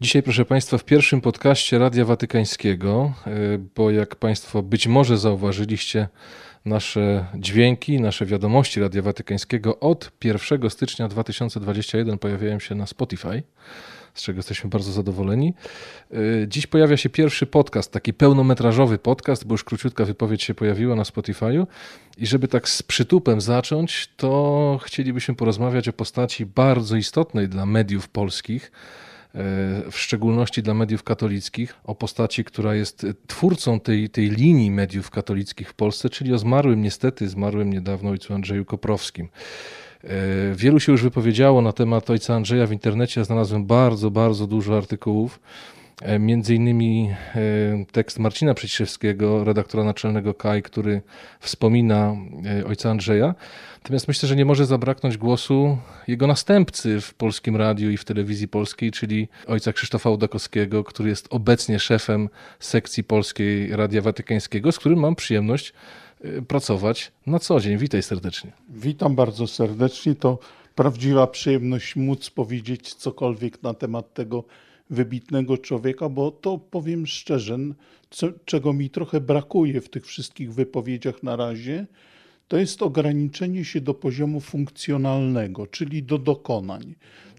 Dzisiaj, proszę Państwa, w pierwszym podcaście Radia Watykańskiego, e, bo jak Państwo być może zauważyliście, nasze dźwięki, nasze wiadomości Radia Watykańskiego od 1 stycznia 2021 pojawiają się na Spotify, z czego jesteśmy bardzo zadowoleni. E, dziś pojawia się pierwszy podcast, taki pełnometrażowy podcast, bo już króciutka wypowiedź się pojawiła na Spotify'u. I żeby tak z przytupem zacząć, to chcielibyśmy porozmawiać o postaci bardzo istotnej dla mediów polskich w szczególności dla mediów katolickich, o postaci, która jest twórcą tej, tej linii mediów katolickich w Polsce, czyli o zmarłym, niestety zmarłym niedawno ojcu Andrzeju Koprowskim. E, wielu się już wypowiedziało na temat ojca Andrzeja w internecie. Ja znalazłem bardzo, bardzo dużo artykułów. E, między innymi e, tekst Marcina Przyciszewskiego, redaktora naczelnego KAI, który wspomina ojca Andrzeja. Natomiast myślę, że nie może zabraknąć głosu jego następcy w polskim radiu i w telewizji polskiej, czyli ojca Krzysztofa Udakowskiego, który jest obecnie szefem sekcji polskiej Radia Watykańskiego, z którym mam przyjemność pracować na co dzień. Witaj serdecznie. Witam bardzo serdecznie. To prawdziwa przyjemność móc powiedzieć cokolwiek na temat tego wybitnego człowieka, bo to powiem szczerze, co, czego mi trochę brakuje w tych wszystkich wypowiedziach na razie, to jest ograniczenie się do poziomu funkcjonalnego, czyli do dokonań.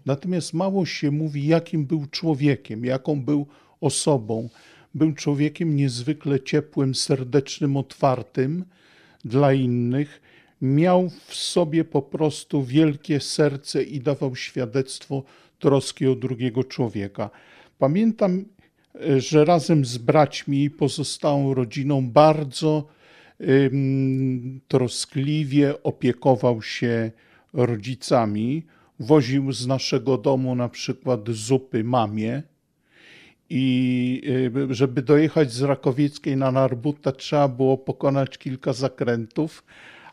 Natomiast mało się mówi, jakim był człowiekiem, jaką był osobą. Był człowiekiem niezwykle ciepłym, serdecznym, otwartym dla innych. Miał w sobie po prostu wielkie serce i dawał świadectwo troski o drugiego człowieka. Pamiętam, że razem z braćmi i pozostałą rodziną bardzo troskliwie opiekował się rodzicami, woził z naszego domu na przykład zupy mamie i żeby dojechać z Rakowieckiej na Narbuta trzeba było pokonać kilka zakrętów,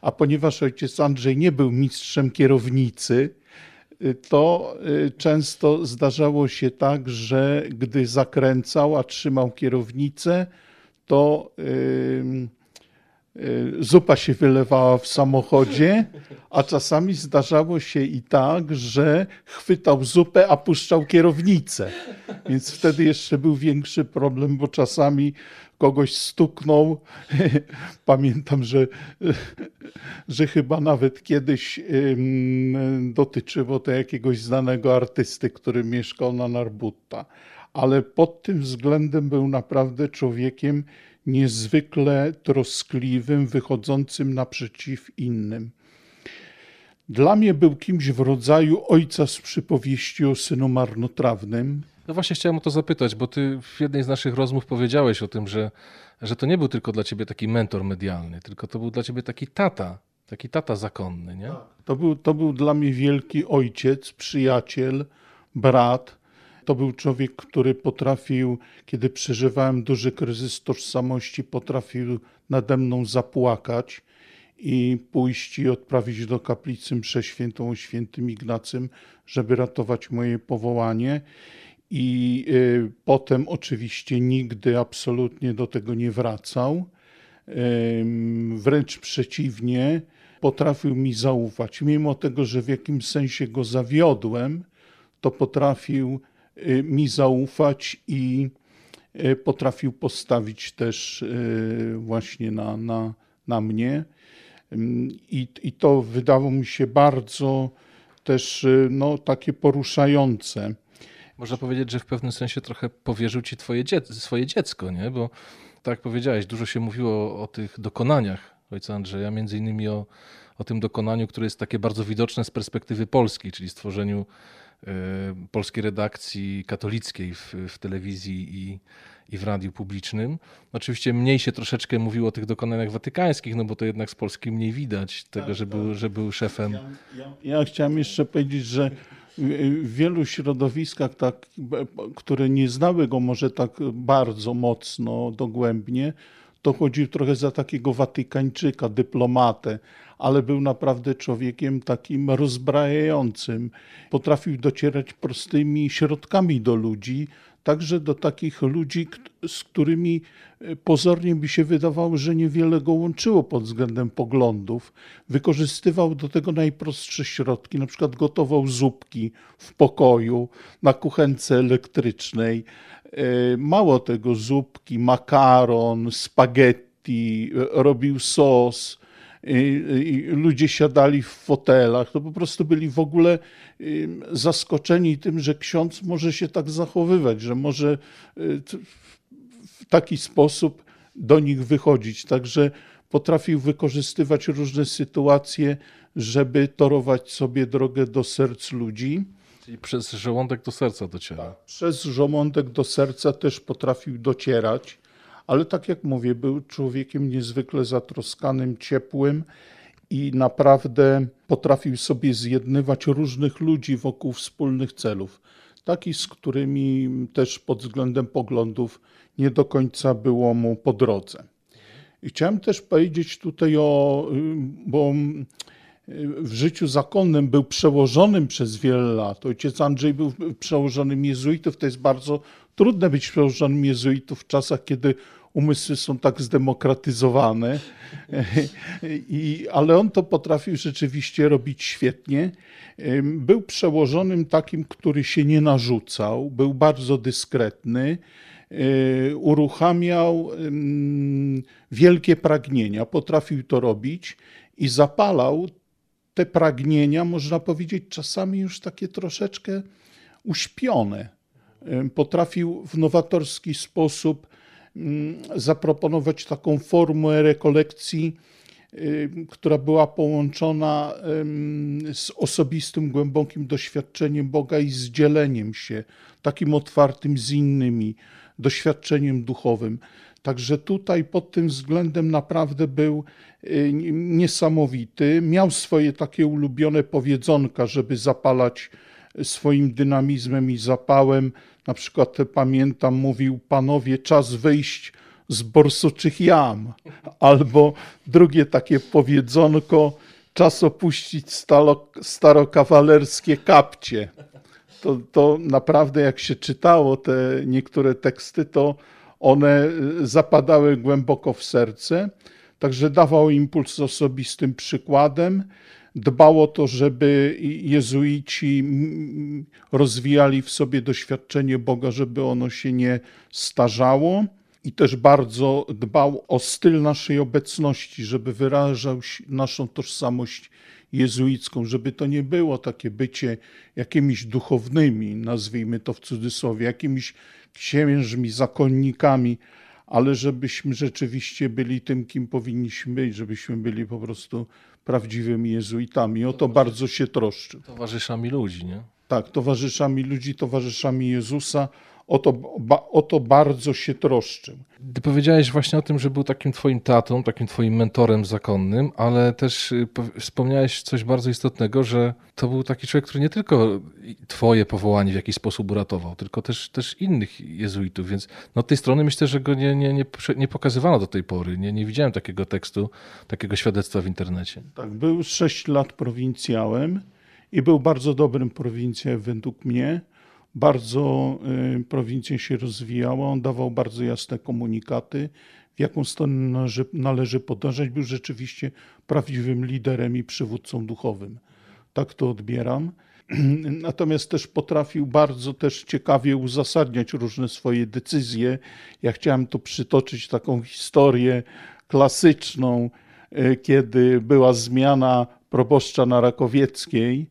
a ponieważ ojciec Andrzej nie był mistrzem kierownicy, to y, często zdarzało się tak, że gdy zakręcał, a trzymał kierownicę, to Y, zupa się wylewała w samochodzie, a czasami zdarzało się i tak, że chwytał zupę, a puszczał kierownicę. Więc wtedy jeszcze był większy problem, bo czasami kogoś stuknął. Pamiętam, że, że chyba nawet kiedyś dotyczyło to jakiegoś znanego artysty, który mieszkał na Narbutta. Ale pod tym względem był naprawdę człowiekiem niezwykle troskliwym, wychodzącym naprzeciw innym. Dla mnie był kimś w rodzaju ojca z przypowieści o synu marnotrawnym. No właśnie chciałem o to zapytać, bo ty w jednej z naszych rozmów powiedziałeś o tym, że, że to nie był tylko dla ciebie taki mentor medialny, tylko to był dla ciebie taki tata, taki tata zakonny, nie? To był, to był dla mnie wielki ojciec, przyjaciel, brat, to był człowiek, który potrafił, kiedy przeżywałem duży kryzys tożsamości, potrafił nade mną zapłakać i pójść i odprawić do kaplicy mszę świętą o świętym Ignacym, żeby ratować moje powołanie. I y, potem oczywiście nigdy absolutnie do tego nie wracał. Wręcz przeciwnie, potrafił mi zaufać. Mimo tego, że w jakimś sensie go zawiodłem, to potrafił Y, mi zaufać i y, potrafił postawić też właśnie na, na, na mnie. I, I to wydało mi się bardzo też no, takie poruszające. Można powiedzieć, że w pewnym sensie trochę powierzył ci twoje dzie swoje dziecko, nie? Bo tak jak powiedziałeś, dużo się mówiło o, tych dokonaniach ojca Andrzeja, między innymi o, o tym dokonaniu, które jest takie bardzo widoczne z perspektywy Polski, czyli stworzeniu E, polskiej redakcji katolickiej w, w telewizji i, i w radiu publicznym. Oczywiście mniej się troszeczkę mówiło o tych dokonaniach watykańskich, no bo to jednak z Polski mniej widać tego, tak, że, był, tak. że był szefem. Ja, ja, ja chciałem jeszcze powiedzieć, że w wielu środowiskach, tak, które nie znały go może tak bardzo mocno, dogłębnie, to chodził trochę za takiego watykańczyka, dyplomatę, ale był naprawdę człowiekiem takim rozbrajającym. Potrafił docierać prostymi środkami do ludzi, także do takich ludzi, z którymi e, pozornie by się wydawało, że niewiele go łączyło pod względem poglądów. Wykorzystywał do tego najprostsze środki, na przykład gotował zupki w pokoju na kuchence elektrycznej. E, mało tego, zupki, makaron, spaghetti, e, robił sos ludzie siadali w fotelach, to po prostu byli w ogóle zaskoczeni tym, że ksiądz może się tak zachowywać, że może y, w taki sposób do nich wychodzić. Także potrafił wykorzystywać różne sytuacje, żeby torować sobie drogę do serc ludzi. Czyli przez żołądek do serca dociera. Tak, przez żołądek do serca też potrafił docierać ale tak jak mówię, był człowiekiem niezwykle zatroskanym, ciepłym i naprawdę potrafił sobie zjednywać różnych ludzi wokół wspólnych celów, takich, z którymi też pod względem poglądów nie do końca było mu po drodze. I chciałem też powiedzieć tutaj o, bo w życiu zakonnym był przełożonym przez wiele lat. Ojciec Andrzej był przełożonym jezuitów. To jest bardzo trudne być przełożonym jezuitów w czasach, kiedy umysły są tak zdemokratyzowane, I, ale on to potrafił rzeczywiście robić świetnie. Był przełożonym takim, który się nie narzucał, był bardzo dyskretny, e, uruchamiał wielkie pragnienia, potrafił to robić i zapalał te pragnienia, można powiedzieć, czasami już takie troszeczkę uśpione. Potrafił w nowatorski sposób Mm, zaproponować taką formułę rekolekcji, która była połączona z osobistym, głębokim doświadczeniem Boga i z dzieleniem się, takim otwartym z innymi, doświadczeniem duchowym. Także tutaj pod tym względem naprawdę był y, niesamowity. Miał swoje takie ulubione powiedzonka, żeby zapalać swoim dynamizmem i zapałem. Na przykład pamiętam, mówił panowie, czas wyjść z borsuczych jam. Albo drugie takie powiedzonko, czas opuścić stalo, starokawalerskie kapcie. To, to naprawdę jak się czytało te niektóre teksty, to one zapadały głęboko w serce. Także dawał impuls osobistym przykładem dbał o to, żeby jezuici rozwijali w sobie doświadczenie Boga, żeby ono się nie starzało. I też bardzo dbał o styl naszej obecności, żeby wyrażał naszą tożsamość jezuicką, żeby to nie było takie bycie jakimiś duchownymi, nazwijmy to w cudzysłowie, jakimiś księżmi, zakonnikami, ale żebyśmy rzeczywiście byli tym, kim powinniśmy być, żebyśmy byli po prostu prawdziwymi jezuitami. O to bardzo się troszczył. Towarzyszami ludzi, nie? Tak, towarzyszami ludzi, towarzyszami Jezusa. O to, o to bardzo się troszczył. Ty powiedziałeś właśnie o tym, że był takim twoim tatą, takim twoim mentorem zakonnym, ale też y, wspomniałeś coś bardzo istotnego, że to był taki człowiek, który nie tylko twoje powołanie w jakiś sposób uratował, tylko też, też innych jezuitów, więc no od tej strony myślę, że go nie, nie, nie, nie pokazywano do tej pory. Nie, nie widziałem takiego tekstu, takiego świadectwa w internecie. Tak, był sześć lat prowincjałem i był bardzo dobrym prowincjałem według mnie bardzo y, prowincja się rozwijała, on dawał bardzo jasne komunikaty, w jaką stronę należy, podążać. Był rzeczywiście prawdziwym liderem i przywódcą duchowym. Tak to odbieram. Natomiast też potrafił bardzo też ciekawie uzasadniać różne swoje decyzje. Ja chciałem tu przytoczyć taką historię klasyczną, y, kiedy była zmiana proboszcza na Rakowieckiej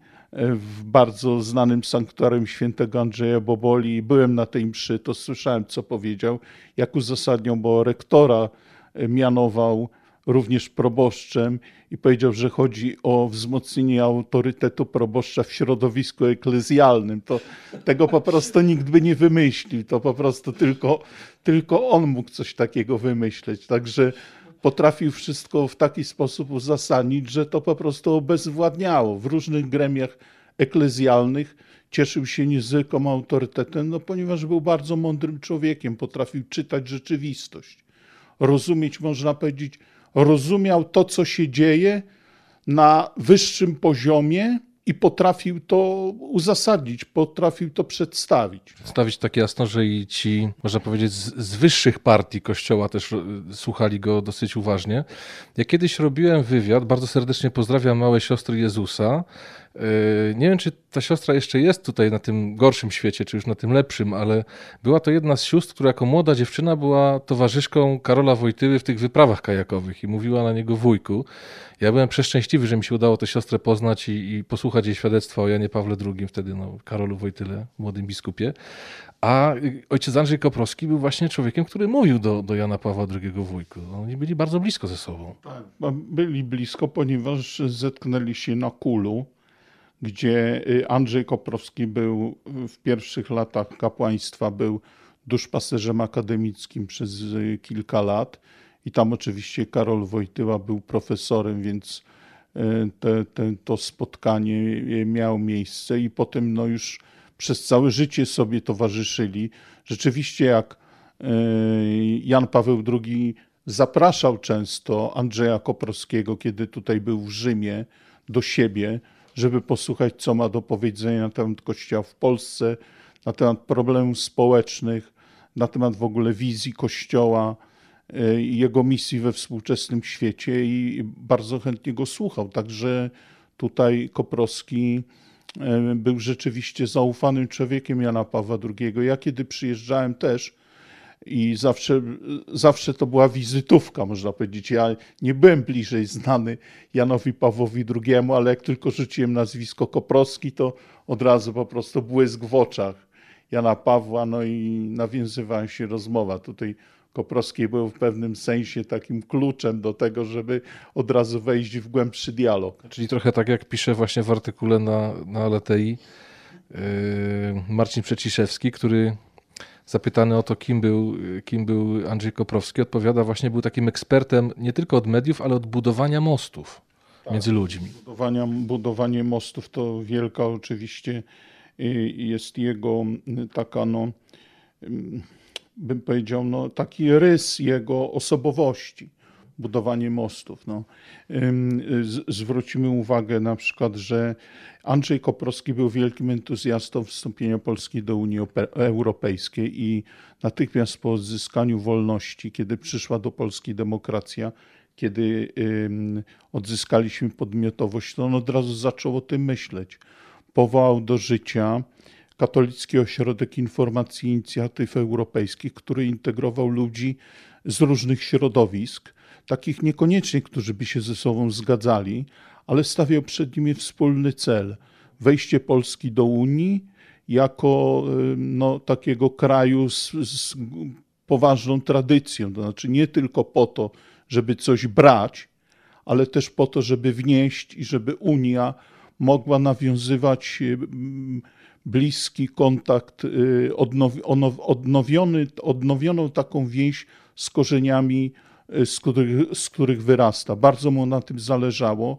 w bardzo znanym sanktuarium świętego Andrzeja Boboli. Byłem na tej mszy, to słyszałem, co powiedział, jak uzasadniał, bo rektora mianował również proboszczem i powiedział, że chodzi o wzmocnienie autorytetu proboszcza w środowisku eklezjalnym. To, tego po prostu nikt by nie wymyślił, to po prostu tylko, tylko on mógł coś takiego wymyśleć. Także potrafił wszystko w taki sposób uzasadnić, że to po prostu obezwładniało. W różnych gremiach eklezjalnych cieszył się niezwykłym autorytetem, no ponieważ był bardzo mądrym człowiekiem, potrafił czytać rzeczywistość. rozumieć, można powiedzieć, rozumiał to, co się dzieje na wyższym poziomie i potrafił to uzasadnić, potrafił to przedstawić. Przedstawić tak jasno, że i ci, można powiedzieć, z, z, wyższych partii Kościoła też e, słuchali go dosyć uważnie. Ja kiedyś robiłem wywiad, bardzo serdecznie pozdrawiam małe siostry Jezusa. E, nie wiem, czy ta siostra jeszcze jest tutaj na tym gorszym świecie, czy już na tym lepszym, ale była to jedna z sióstr, która jako młoda dziewczyna była towarzyszką Karola Wojtyły w tych wyprawach kajakowych i mówiła na niego wujku. Ja byłem przeszczęśliwy, że mi się udało tę siostrę poznać i, i posłuchać jej świadectwa o Janie Pawle II, wtedy no, Karolu Wojtyle, młodym biskupie. A ojciec Andrzej Koprowski był właśnie człowiekiem, który mówił do, do Jana Pawła II wujku. Oni byli bardzo blisko ze sobą. Tak, byli blisko, ponieważ zetknęli się na kulu, gdzie y, Andrzej Koprowski był w pierwszych latach kapłaństwa, był duszpasterzem akademickim przez y, kilka lat i tam oczywiście Karol Wojtyła był profesorem, więc te, te, to spotkanie miało miejsce i potem no już przez całe życie sobie towarzyszyli. Rzeczywiście jak Jan Paweł II zapraszał często Andrzeja Koprowskiego, kiedy tutaj był w Rzymie, do siebie, żeby posłuchać, co ma do powiedzenia na temat Kościoła w Polsce, na temat problemów społecznych, na temat w ogóle wizji Kościoła, E, jego misji we współczesnym świecie i bardzo chętnie go słuchał. Także tutaj Koprowski e, był rzeczywiście zaufanym człowiekiem Jana Pawła II. Ja kiedy przyjeżdżałem też i zawsze, zawsze to była wizytówka, można powiedzieć. Ja nie byłem bliżej znany Janowi Pawłowi II, ale jak tylko rzuciłem nazwisko Koprowski, to od razu po prostu błysk w oczach Jana Pawła, no i nawiązywała się rozmowa. Tutaj Koprowski był w pewnym sensie takim kluczem do tego, żeby od razu wejść w głębszy dialog. Czyli trochę tak jak pisze właśnie w artykule na, na Aletei yy, Marcin Przeciszewski, który zapytany o to, kim był, kim był Andrzej Koprowski, odpowiada właśnie, był takim ekspertem nie tylko od mediów, ale od budowania mostów tak. między ludźmi. Budowania, budowanie mostów to wielka oczywiście jest jego taka no bym powiedział, no, taki rys jego osobowości, budowanie mostów. No. Zwrócimy uwagę na przykład, że Andrzej Koprowski był wielkim entuzjastą wstąpienia Polski do Unii Europejskiej i natychmiast po odzyskaniu wolności, kiedy przyszła do Polski demokracja, kiedy odzyskaliśmy podmiotowość, to on od razu zaczął o tym myśleć. Powołał do życia Katolicki Ośrodek Informacji i Inicjatyw Europejskich, który integrował ludzi z różnych środowisk, takich niekoniecznie, którzy by się ze sobą zgadzali, ale stawiał przed nimi wspólny cel. Wejście Polski do Unii jako no, takiego kraju z, z poważną tradycją, to znaczy nie tylko po to, żeby coś brać, ale też po to, żeby wnieść i żeby Unia mogła nawiązywać bliski kontakt, y, odnowiony, odnowioną taką więź z korzeniami, y, z których, z których wyrasta. Bardzo mu na tym zależało.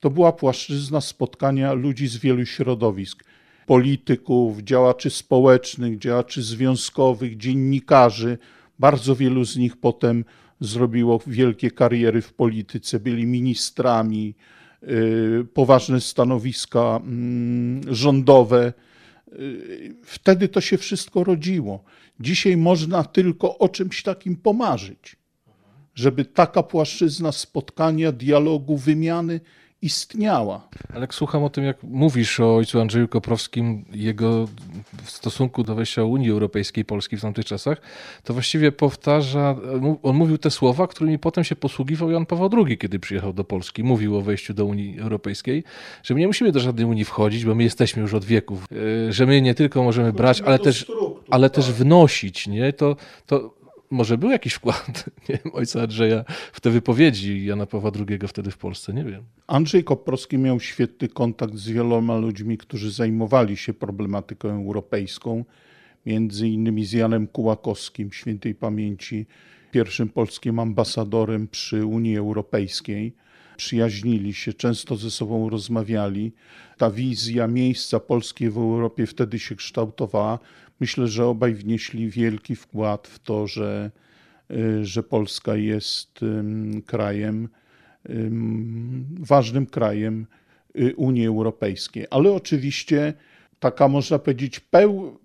To była płaszczyzna spotkania ludzi z wielu środowisk polityków, działaczy społecznych, działaczy związkowych, dziennikarzy. Bardzo wielu z nich potem zrobiło wielkie kariery w polityce, byli ministrami, y, poważne stanowiska mm, rządowe. Y, wtedy to się wszystko rodziło. Dzisiaj można tylko o czymś takim pomarzyć, żeby taka płaszczyzna spotkania, dialogu, wymiany istniała. Ale jak słucham o tym, jak mówisz o ojcu Andrzeju Koprowskim, jego w stosunku do wejścia Unii Europejskiej Polski w tamtych czasach, to właściwie powtarza, on mówił te słowa, którymi potem się posługiwał Jan Paweł II, kiedy przyjechał do Polski. Mówił o wejściu do Unii Europejskiej, że my nie musimy do żadnej Unii wchodzić, bo my jesteśmy już od wieków, e, że my nie tylko możemy brać, ale też, ale też tak. wnosić. Nie? To, to może był jakiś wkład nie wiem, ojca Andrzeja w te wypowiedzi Jana Pawła II wtedy w Polsce, nie wiem. Andrzej Koprowski miał świetny kontakt z wieloma ludźmi, którzy zajmowali się problematyką europejską, między innymi z Janem Kułakowskim, świętej pamięci, pierwszym polskim ambasadorem przy Unii Europejskiej. Przyjaźnili się, często ze sobą rozmawiali. Ta wizja miejsca Polski w Europie wtedy się kształtowała. Myślę, że obaj wnieśli wielki wkład w to, że że Polska jest krajem, ważnym krajem Unii Europejskiej. Ale oczywiście taka, można powiedzieć, peł,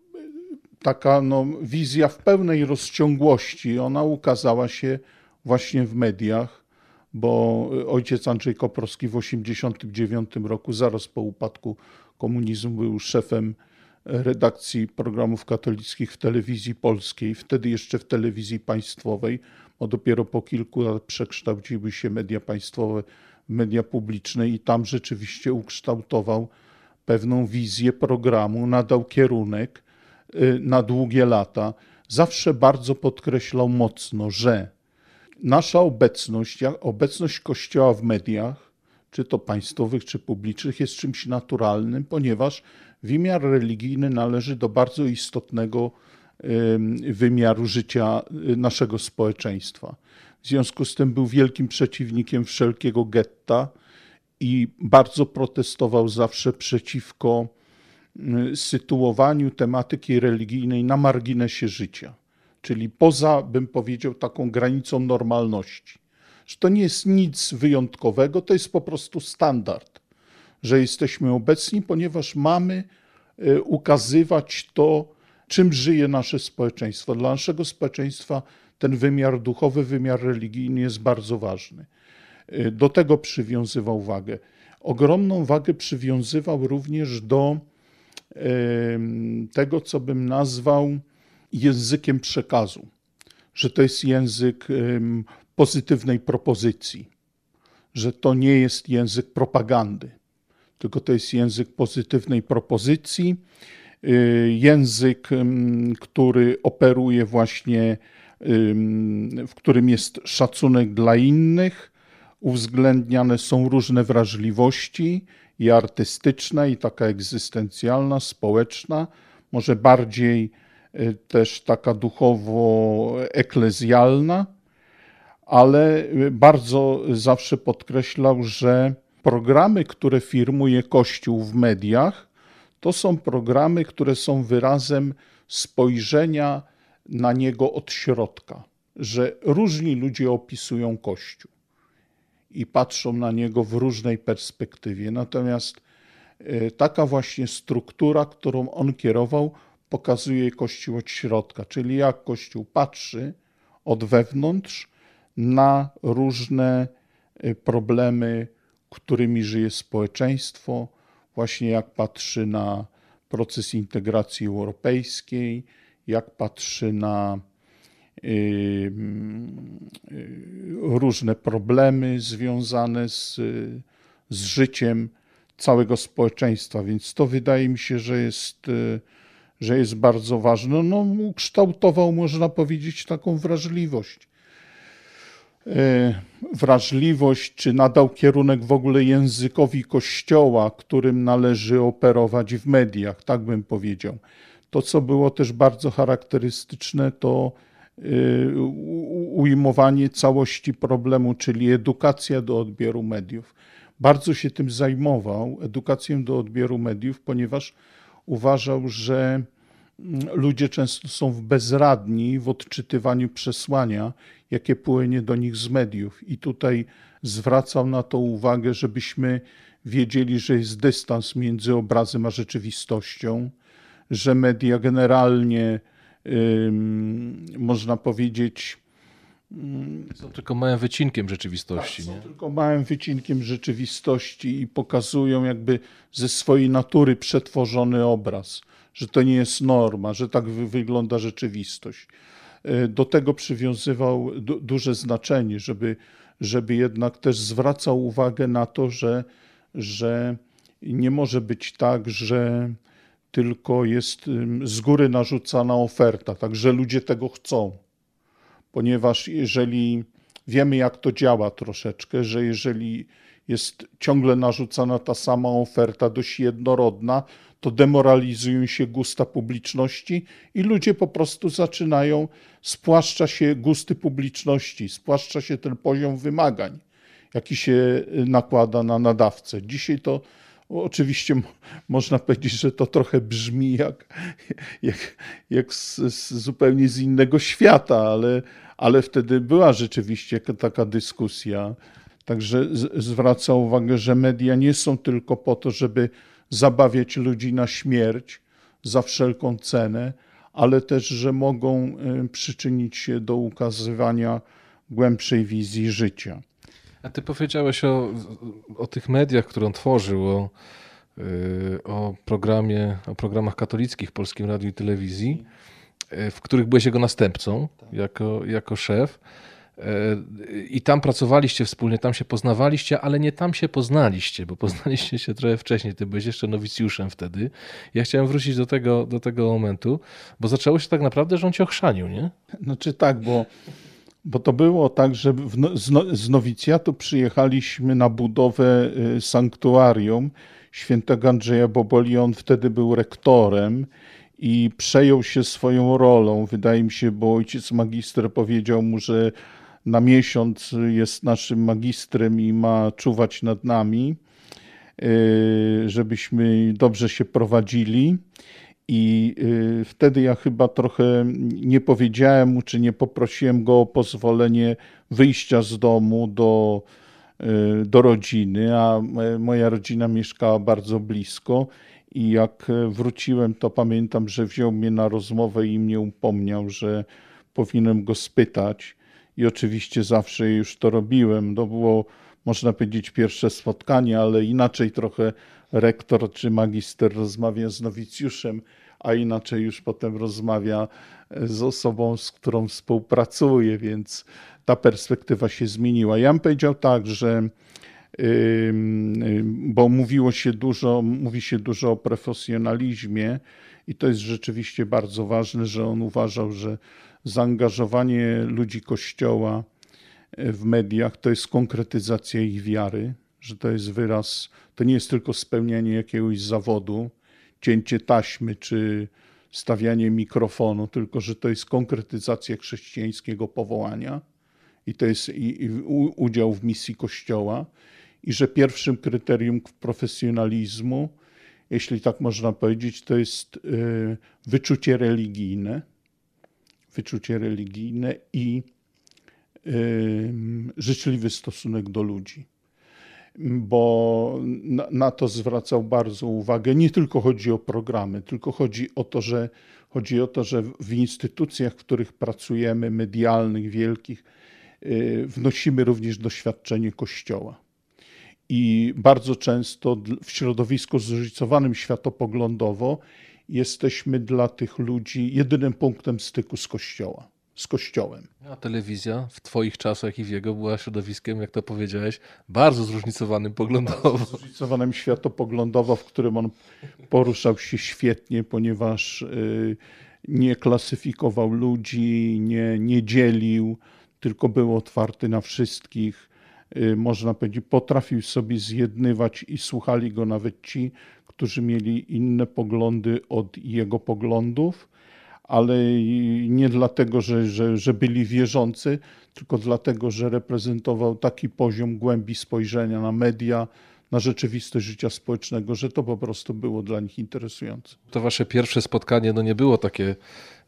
taka no, wizja w pełnej rozciągłości, ona ukazała się właśnie w mediach, bo ojciec Andrzej Koprowski w 1989 roku, zaraz po upadku komunizmu, był szefem redakcji programów katolickich w telewizji polskiej, wtedy jeszcze w telewizji państwowej, bo dopiero po kilku latach przekształciły się media państwowe w media publiczne i tam rzeczywiście ukształtował pewną wizję programu, nadał kierunek y, na długie lata. Zawsze bardzo podkreślał mocno, że nasza obecność, obecność Kościoła w mediach, czy to państwowych, czy publicznych, jest czymś naturalnym, ponieważ wymiar religijny należy do bardzo istotnego wymiaru życia y, naszego społeczeństwa. W związku z tym był wielkim przeciwnikiem wszelkiego getta i bardzo protestował zawsze przeciwko y, sytuowaniu tematyki religijnej na marginesie życia, czyli poza, bym powiedział, taką granicą normalności. Że to nie jest nic wyjątkowego, to jest po prostu standard, że jesteśmy obecni, ponieważ mamy y, ukazywać to, czym żyje nasze społeczeństwo. Dla naszego społeczeństwa ten wymiar duchowy, wymiar religijny jest bardzo ważny. Y, do tego przywiązywał wagę. Ogromną wagę przywiązywał również do tego, co bym nazwał językiem przekazu, że to jest język pozytywnej propozycji, że to nie jest język propagandy, tylko to jest język pozytywnej propozycji, y, język, który operuje właśnie, w którym jest szacunek dla innych, uwzględniane są różne wrażliwości i artystyczna, i taka egzystencjalna, społeczna, może bardziej y, też taka duchowo-eklezjalna, ale y, bardzo zawsze podkreślał, że programy, które firmuje Kościół w mediach, to są programy, które są wyrazem spojrzenia na niego od środka, że różni ludzie opisują Kościół i patrzą na niego w różnej perspektywie. Natomiast e, taka właśnie struktura, którą on kierował, pokazuje Kościół od środka, czyli jak Kościół patrzy od wewnątrz na różne e, problemy, którymi żyje społeczeństwo, właśnie jak patrzy na proces integracji europejskiej, jak patrzy na Y, y, różne problemy związane z, z życiem całego społeczeństwa, więc to wydaje mi się, że jest, y, że jest bardzo ważne. No, ukształtował, można powiedzieć, taką wrażliwość. Wrażliwość, czy nadał kierunek w ogóle językowi Kościoła, którym należy operować w mediach, tak bym powiedział. To, co było też bardzo charakterystyczne, to Y, ujmowanie całości problemu, czyli edukacja do odbioru mediów. Bardzo się tym zajmował, edukacją do odbioru mediów, ponieważ uważał, że ludzie często są bezradni w odczytywaniu przesłania, jakie płynie do nich z mediów. I tutaj zwracał na to uwagę, żebyśmy wiedzieli, że jest dystans między obrazem a rzeczywistością, że media generalnie można powiedzieć. Są tylko małym wycinkiem rzeczywistości. Tak, nie? są tylko małym wycinkiem rzeczywistości i pokazują jakby ze swojej natury przetworzony obraz, że to nie jest norma, że tak wygląda rzeczywistość. E, do tego przywiązywał duże znaczenie, żeby, żeby jednak też zwracał uwagę na to, że, że nie może być tak, że tylko jest z góry narzucana oferta, także ludzie tego chcą. Ponieważ jeżeli wiemy, jak to działa troszeczkę, że jeżeli jest ciągle narzucana ta sama oferta, dość jednorodna, to demoralizują się gusta publiczności i ludzie po prostu zaczynają, spłaszcza się gusty publiczności, spłaszcza się ten poziom wymagań, jaki się nakłada na nadawcę. Dzisiaj to Oczywiście mo- można powiedzieć, że to trochę brzmi jak, jak, jak z, z zupełnie z innego świata, ale, ale wtedy była rzeczywiście taka dyskusja. Także zwraca uwagę, że media nie są tylko po to, żeby zabawiać ludzi na śmierć za wszelką cenę, ale też, że mogą y, przyczynić się do ukazywania głębszej wizji życia. A ty powiedziałeś o, o tych mediach, które on tworzył, o, yy, o programie, o programach katolickich w Polskim Radiu i Telewizji, yy, w których byłeś jego następcą jako, jako szef. I tam pracowaliście wspólnie, tam się poznawaliście, ale nie tam się poznaliście, bo poznaliście się trochę wcześniej. Ty byłeś jeszcze nowicjuszem wtedy. Ja chciałem wrócić do tego, do tego momentu, bo zaczęło się tak naprawdę, że on cię ochrzanił, nie? Znaczy tak, bo, bo to było tak, że w, no- z, no- z nowicjatu przyjechaliśmy na budowę y, sanktuarium świętego Andrzeja Boboli. On wtedy był rektorem i przejął się swoją rolą. Wydaje mi się, bo ojciec magister powiedział mu, że na miesiąc jest naszym magistrem i ma czuwać nad nami, y, żebyśmy dobrze się prowadzili. I y, wtedy ja chyba trochę nie powiedziałem mu, czy nie poprosiłem go o pozwolenie wyjścia z domu do, y, do rodziny, a moja rodzina mieszkała bardzo blisko. I jak wróciłem, to pamiętam, że wziął mnie na rozmowę i mnie upomniał, że powinienem go spytać. I oczywiście zawsze już to robiłem. To było, można powiedzieć, pierwsze spotkanie, ale inaczej trochę rektor czy magister rozmawia z nowicjuszem, a inaczej już potem rozmawia z osobą, z którą współpracuje, więc ta perspektywa się zmieniła. Ja bym powiedział tak, że bo mówiło się dużo, mówi się dużo o profesjonalizmie i to jest rzeczywiście bardzo ważne, że on uważał, że zaangażowanie ludzi Kościoła w mediach to jest konkretyzacja ich wiary, że to jest wyraz, to nie jest tylko spełnianie jakiegoś zawodu, cięcie taśmy czy stawianie mikrofonu, tylko że to jest konkretyzacja chrześcijańskiego powołania i to jest i, i udział w misji Kościoła i że pierwszym kryterium profesjonalizmu, jeśli tak można powiedzieć, to jest y, wyczucie religijne, wyczucie religijne i y, życzliwy stosunek do ludzi bo na, na, to zwracał bardzo uwagę. Nie tylko chodzi o programy, tylko chodzi o to, że chodzi o to, że w instytucjach, w których pracujemy, medialnych, wielkich, yy, wnosimy również doświadczenie Kościoła. I bardzo często w środowisku zróżnicowanym światopoglądowo jesteśmy dla tych ludzi jedynym punktem styku z Kościoła z Kościołem. A telewizja w Twoich czasach i w jego była środowiskiem, jak to powiedziałeś, bardzo zróżnicowanym poglądowo. Bardzo zróżnicowanym światopoglądowo, w którym on poruszał się świetnie, ponieważ nie klasyfikował ludzi, nie, nie dzielił, tylko był otwarty na wszystkich. Można powiedzieć, potrafił sobie zjednywać i słuchali go nawet ci, którzy mieli inne poglądy od jego poglądów ale nie dlatego, że, że, że byli wierzący, tylko dlatego, że reprezentował taki poziom głębi spojrzenia na media, na rzeczywistość życia społecznego, że to po prostu było dla nich interesujące. To wasze pierwsze spotkanie no nie było takie,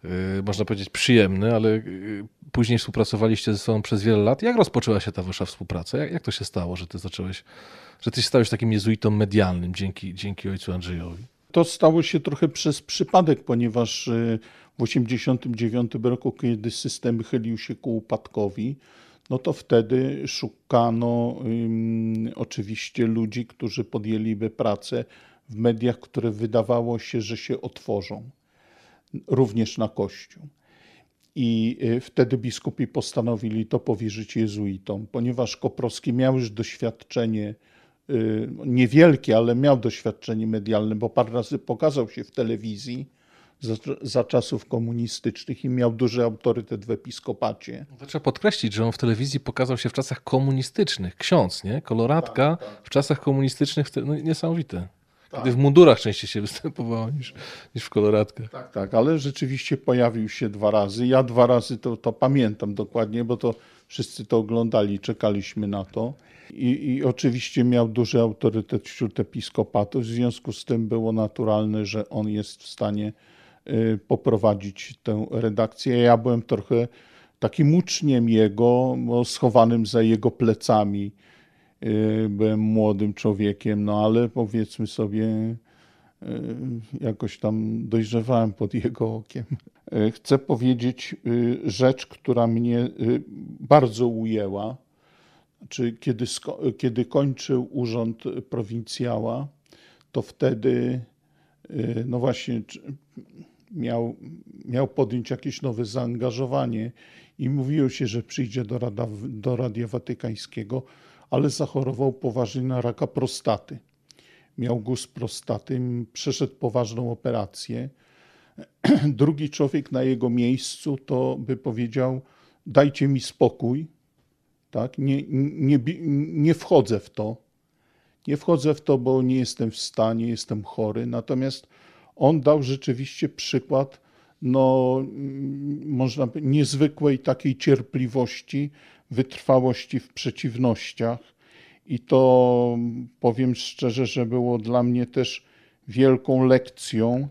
yy, można powiedzieć, przyjemne, ale yy, później współpracowaliście ze sobą przez wiele lat. Jak rozpoczęła się ta wasza współpraca? Jak, jak to się stało, że ty zacząłeś, że ty stałeś takim jezuitą medialnym dzięki, dzięki ojcu Andrzejowi? To stało się trochę przez przypadek, ponieważ y, w 1989 roku, kiedy system chylił się ku upadkowi, no to wtedy szukano oczywiście ludzi, którzy podjęliby pracę w mediach, które wydawało się, że się otworzą, również na Kościół. I y, wtedy biskupi postanowili to powierzyć jezuitom, ponieważ Koprowski miał już doświadczenie y, niewielkie, ale miał doświadczenie medialne, bo parę razy pokazał się w telewizji za, za, czasów komunistycznych i miał duży autorytet w episkopacie. Trzeba podkreślić, że on w telewizji pokazał się w czasach komunistycznych. Ksiądz, nie? Koloratka tak, tak. w czasach komunistycznych, no, niesamowite. Kiedy w mundurach częściej się występowało niż, niż w koloratkach. Tak, tak, ale rzeczywiście pojawił się dwa razy. Ja dwa razy to, to pamiętam dokładnie, bo to wszyscy to oglądali, czekaliśmy na to. I, I oczywiście miał duży autorytet wśród episkopatu, w związku z tym było naturalne, że on jest w stanie poprowadzić tę redakcję. Ja byłem trochę takim uczniem jego, schowanym za jego plecami. Y, Byłem młodym człowiekiem, no ale powiedzmy sobie, y, jakoś tam dojrzewałem pod jego okiem. Y, Chcę powiedzieć y, rzecz, która mnie y, bardzo ujęła. Znaczy, kiedy, kiedy kończył urząd prowincjała, to wtedy, y, no właśnie, miał, miał podjąć jakieś nowe zaangażowanie i mówiło się, że przyjdzie do, Rada, do Radia Watykańskiego, ale zachorował poważnie na raka prostaty. Miał guz prostaty, przeszedł poważną operację. Drugi człowiek na jego miejscu to by powiedział: Dajcie mi spokój, tak? nie, nie, nie wchodzę w to. Nie wchodzę w to, bo nie jestem w stanie, jestem chory. Natomiast on dał rzeczywiście przykład, no, mm, można by, niezwykłej takiej cierpliwości, wytrwałości w przeciwnościach. I to powiem szczerze, że było dla mnie też wielką lekcją,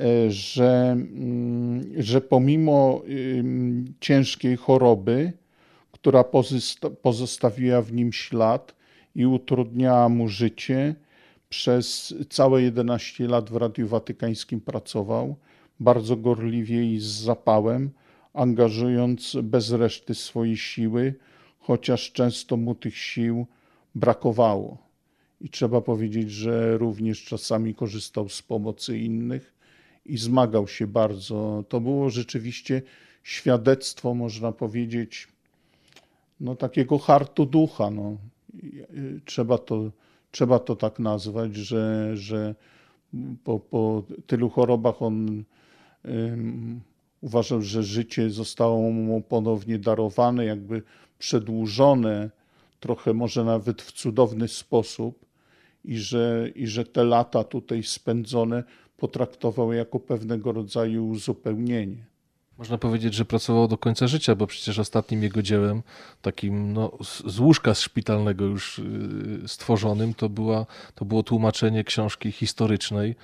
e, że, mm, że pomimo ym, ciężkiej choroby, która pozostawiła w nim ślad i utrudniała mu życie, przez całe 11 lat w Radiu Watykańskim pracował, bardzo gorliwie i z zapałem, angażując bez reszty swojej siły, chociaż często mu tych sił brakowało. I trzeba powiedzieć, że również czasami korzystał z pomocy innych i zmagał się bardzo. To było rzeczywiście świadectwo, można powiedzieć, no, takiego hartu ducha. No. Y, Trzeba to, trzeba to tak nazwać, że, że po, po tylu chorobach on ym, uważał, że życie zostało mu ponownie darowane, jakby przedłużone, trochę może nawet w cudowny sposób i że, i że te lata tutaj spędzone potraktował jako pewnego rodzaju uzupełnienie. Można powiedzieć, że pracował do końca życia, bo przecież ostatnim jego dziełem, takim no, z łóżka szpitalnego już y, stworzonym, to, była, to było tłumaczenie książki historycznej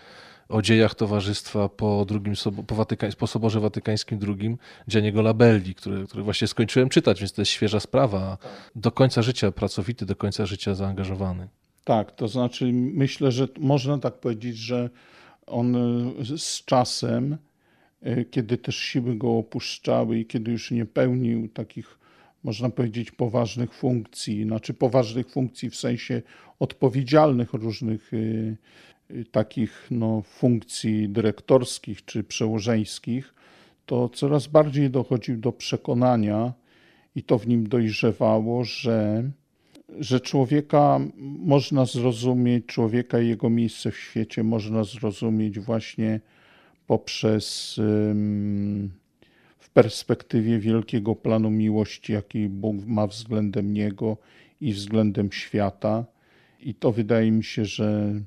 o dziejach towarzystwa po, drugim, po, Watyka- po Soborze Watykańskim II, Gianniego Labelli, który, który właśnie skończyłem czytać, więc to jest świeża sprawa. Do końca życia pracowity, do końca życia zaangażowany. Tak, to znaczy myślę, że można tak powiedzieć, że on y, z czasem, kiedy też siły go opuszczały i kiedy już nie pełnił takich, można powiedzieć, poważnych funkcji, znaczy poważnych funkcji w sensie odpowiedzialnych różnych y, y, takich no, funkcji dyrektorskich czy przełożeńskich, to coraz bardziej dochodził do przekonania i to w nim dojrzewało, że że człowieka można zrozumieć, człowieka i jego miejsce w świecie można zrozumieć właśnie poprzez w perspektywie wielkiego planu miłości, jaki Bóg ma względem niego i względem świata. I to wydaje mi się, że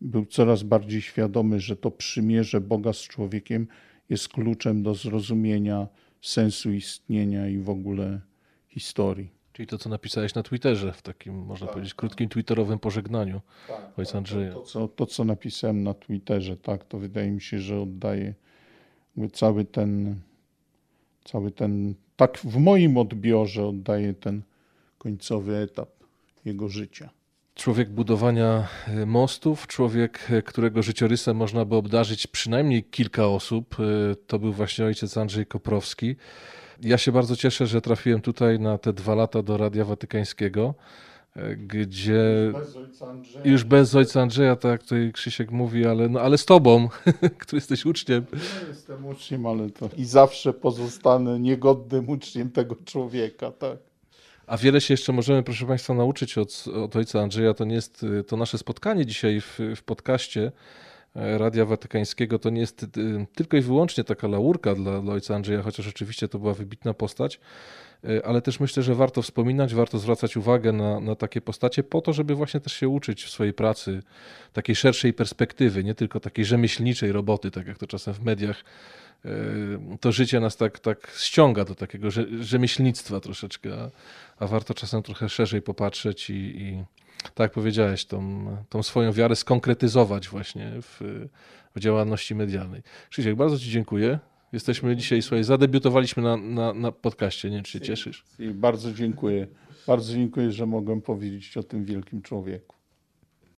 był coraz bardziej świadomy, że to przymierze Boga z człowiekiem jest kluczem do zrozumienia sensu istnienia i w ogóle historii. Czyli to, co napisałeś na Twitterze, w takim, można powiedzieć, krótkim twitterowym pożegnaniu ojca Andrzeja. To co, to, co napisałem na Twitterze, tak, to wydaje mi się, że oddaje cały ten, cały ten, tak w moim odbiorze oddaje ten końcowy etap jego życia. Człowiek budowania e, mostów, człowiek, e, którego życiorysem można by obdarzyć przynajmniej kilka osób, e, to był właśnie ojciec Andrzej Koprowski. Ja się bardzo cieszę, że trafiłem tutaj na te dwa lata do Radia Watykańskiego, e, gdzie Bez ojca Andrzeja. już bez ojca Andrzeja, tak tutaj Krzysiek mówi, ale, no, ale z tobą, który jesteś uczniem. Nie jestem uczniem, ale to i zawsze pozostanę niegodnym uczniem tego człowieka, tak. A wiele się jeszcze możemy, proszę Państwa, nauczyć od, od ojca Andrzeja. To nie jest to nasze spotkanie dzisiaj w, w podcaście, Radia Watykańskiego to nie jest y, tylko i wyłącznie taka laurka dla, dla ojca Andrzeja, chociaż oczywiście to była wybitna postać, e, ale też myślę, że warto wspominać, warto zwracać uwagę na, na takie postacie po to, żeby właśnie też się uczyć w swojej pracy takiej szerszej perspektywy, nie tylko takiej rzemieślniczej roboty, tak jak to czasem w mediach e, to życie nas tak, tak ściąga do takiego rze- rzemieślnictwa troszeczkę, a warto czasem trochę szerzej popatrzeć i, i tak jak powiedziałeś, tą, tą swoją wiarę skonkretyzować właśnie w, w działalności medialnej. Krzysiek, bardzo Ci dziękuję. Jesteśmy dzisiaj, słuchaj, zadebiutowaliśmy na, na, na podcaście, nie wiem, czy się cieszysz. I bardzo dziękuję. Bardzo dziękuję, że mogłem powiedzieć o tym wielkim człowieku.